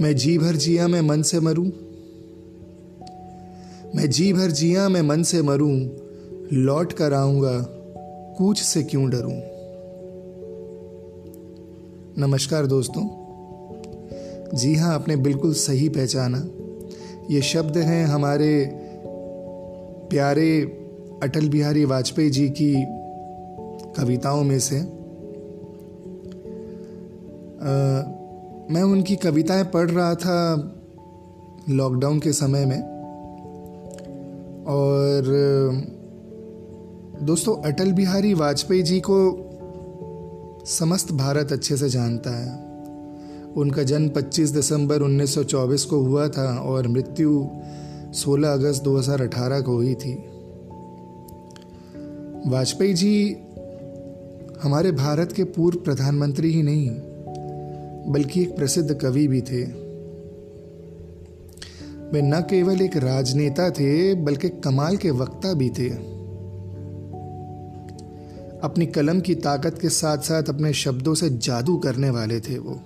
मैं जी भर जिया मैं मन से मरूं। मैं जी भर जिया मैं मन से मरूं। लौट कर आऊँगा कूच से क्यों डरूं? नमस्कार दोस्तों। जी हाँ आपने बिल्कुल सही पहचाना। ये शब्द हैं हमारे प्यारे अटल बिहारी वाजपेयी जी की कविताओं में से। आ, मैं उनकी कविताएँ पढ़ रहा था लॉकडाउन के समय में। और, दोस्तों, अटल बिहारी वाजपेयी जी को समस्त भारत अच्छे से जानता है। उनका जन्म 25 दिसंबर 1924 को हुआ था और मृत्यु 16 अगस्त 2018 को हुई थी। वाजपेयी जी हमारे भारत के पूर्व प्रधानमंत्री ही नहीं बल्कि एक प्रसिद्ध कवि भी थे। वे न केवल एक राजनेता थे, बल्कि कमाल के वक्ता भी थे। अपनी कलम की ताकत के साथ साथ अपने शब्दों से जादू करने वाले थे वो।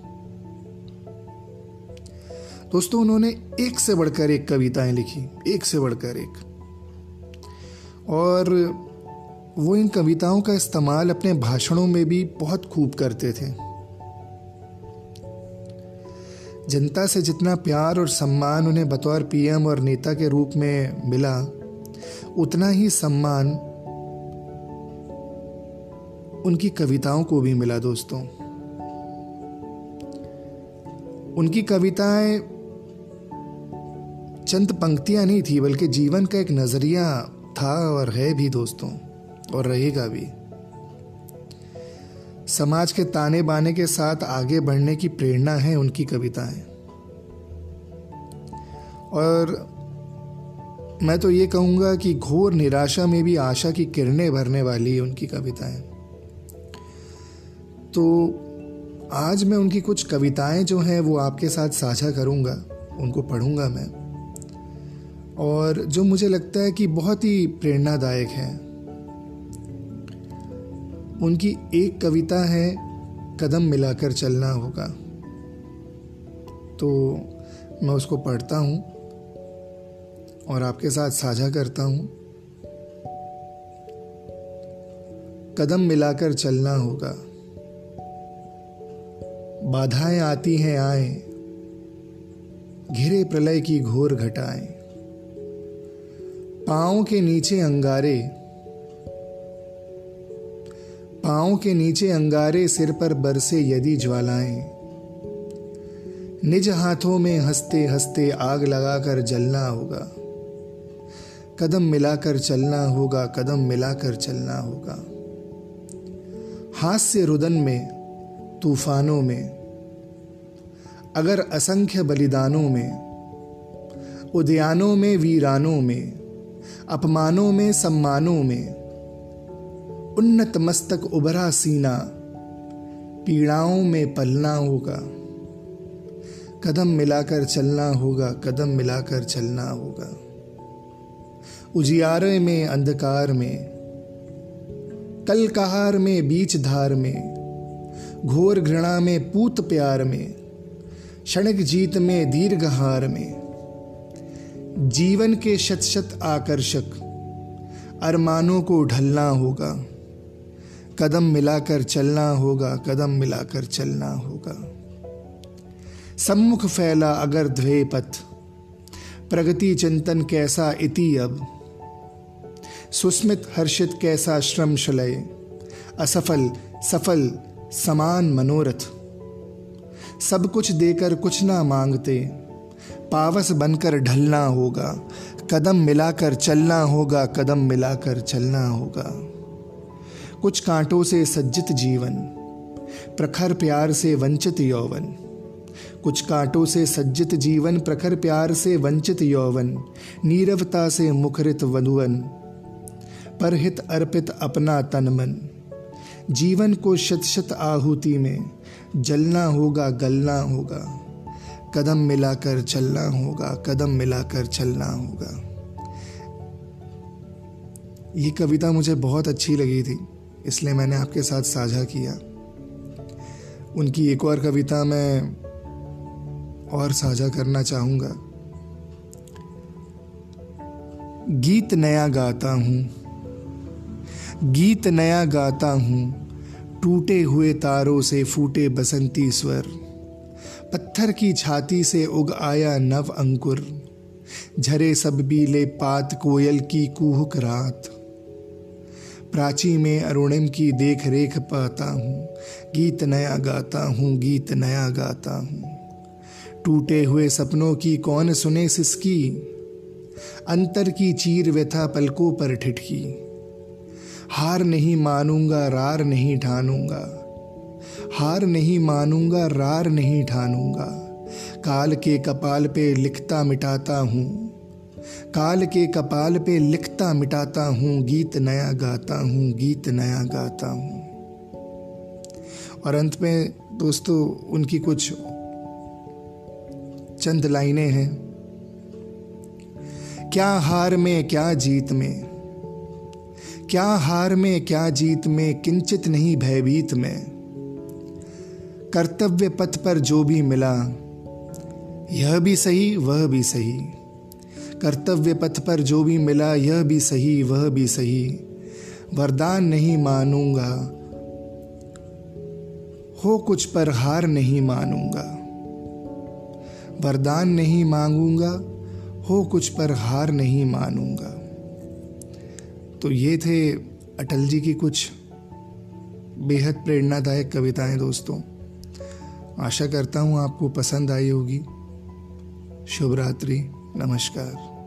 दोस्तों, उन्होंने एक से बढ़कर एक कविताएँ लिखी, एक से बढ़कर एक। और वो इन कविताओं का इस्तेमाल अपने भाषणों में भी बहुत खूब करते थे। जनता से जितना प्यार और सम्मान उन्हें बतौर पीएम और नेता के रूप में मिला, उतना ही सम्मान उनकी कविताओं को भी मिला दोस्तों। उनकी कविताएँ चंद पंक्तियाँ नहीं थी, बल्कि जीवन का एक नज़रिया था और है भी दोस्तों, और रहेगा भी। समाज के ताने बाने के साथ आगे बढ़ने की प्रेरणा है उनकी कविताएँ। और मैं तो ये कहूँगा कि घोर निराशा में भी आशा की किरणें भरने वाली है उनकी कविताएँ। तो आज मैं उनकी कुछ कविताएँ जो हैं वो आपके साथ साझा करूँगा, उनको पढ़ूँगा मैं। और जो मुझे लगता है कि बहुत ही प्रेरणादायक है। उनकी एक कविता है, कदम मिलाकर चलना होगा। तो मैं उसको पढ़ता हूँ और आपके साथ साझा करता हूँ। कदम मिलाकर चलना होगा। बाधाएँ आती हैं, आए। घिरे प्रलय की घोर घटाएँ। पाओ के नीचे अंगारे पाओ के नीचे अंगारे सिर पर बरसे यदि ज्वालाएँ। निज हाथों में हँसते हँसते आग लगाकर जलना होगा। कदम मिलाकर चलना होगा, कदम मिलाकर चलना होगा। हास्य रुदन में, तूफानों में, अगर असंख्य बलिदानों में, उद्यानों में, वीरानों में, अपमानों में, सम्मानों में उन्नत मस्तक उभरा सीना, पीड़ाओं में पलना होगा। कदम मिलाकर चलना होगा, कदम मिलाकर चलना होगा। उजियारे में, अंधकार में कल कहार में बीच धार में, घोर घृणा में, पूत प्यार में, क्षणिक जीत में दीर्घ हार में। जीवन के शत शत आकर्षक अरमानों को ढलना होगा। कदम मिलाकर चलना होगा, कदम मिलाकर चलना होगा। सम्मुख फैला अगर ध्वे पथ प्रगति चिंतन कैसा इति अब। सुस्मित हर्षित कैसा श्रम शलय, असफल, सफल, समान मनोरथ। सब कुछ देकर कुछ ना मांगते, पावस बनकर ढलना होगा, कदम मिलाकर चलना होगा, कदम मिलाकर चलना होगा। कुछ कांटों से सज्जित जीवन, प्रखर प्यार से वंचित यौवन। कुछ कांटों से सज्जित जीवन, प्रखर प्यार से वंचित यौवन, नीरवता से मुखरित वधुवन। परहित अर्पित अपना तन मन, जीवन को शत शत आहुति में, जलना होगा, गलना होगा। कदम मिलाकर चलना होगा, कदम मिलाकर चलना होगा। ये कविता मुझे बहुत अच्छी लगी थी। इसलिए मैंने आपके साथ साझा किया। उनकी एक और कविता मैं और साझा करना चाहूँगा। गीत नया गाता हूँ। गीत नया गाता हूँ। टूटे हुए तारों से फूटे बसंती स्वर। पत्थर की छाती से उग आया नव अंकुर। झरे सब बीले पात कोयल की कुहक रात। प्राची में अरुणिम की देख रेख पाता हूँ। गीत नया गाता हूँ, गीत नया गाता हूँ। टूटे हुए सपनों की कौन सुने सिसकी? अंतर की चीर व्यथा पलकों पर ठिठकी। हार नहीं मानूँगा, रार नहीं ठानूँगा। हार नहीं मानूँगा, रार नहीं ठानूँगा। काल के कपाल पे लिखता मिटाता हूँ। काल के कपाल पे लिखता मिटाता हूँ, गीत नया गाता हूँ, गीत नया गाता हूँ। और अंत में दोस्तों, उनकी कुछ चंद लाइनें हैं। क्या हार में, क्या जीत में? क्या हार में, क्या जीत में, किंचित नहीं भयभीत में? कर्तव्य पथ पर जो भी मिला, यह भी सही, वह भी सही। कर्तव्य पथ पर जो भी मिला, यह भी सही, वह भी सही। वरदान नहीं मानूँगा। हो कुछ पर हार नहीं मानूँगा। वरदान नहीं मांगूँगा, हो कुछ पर हार नहीं मानूँगा। तो ये थे अटल जी की कुछ बेहद प्रेरणादायक कविताएँ दोस्तों। आशा करता हूँ आपको पसंद आई होगी। शुभ रात्रि। नमस्कार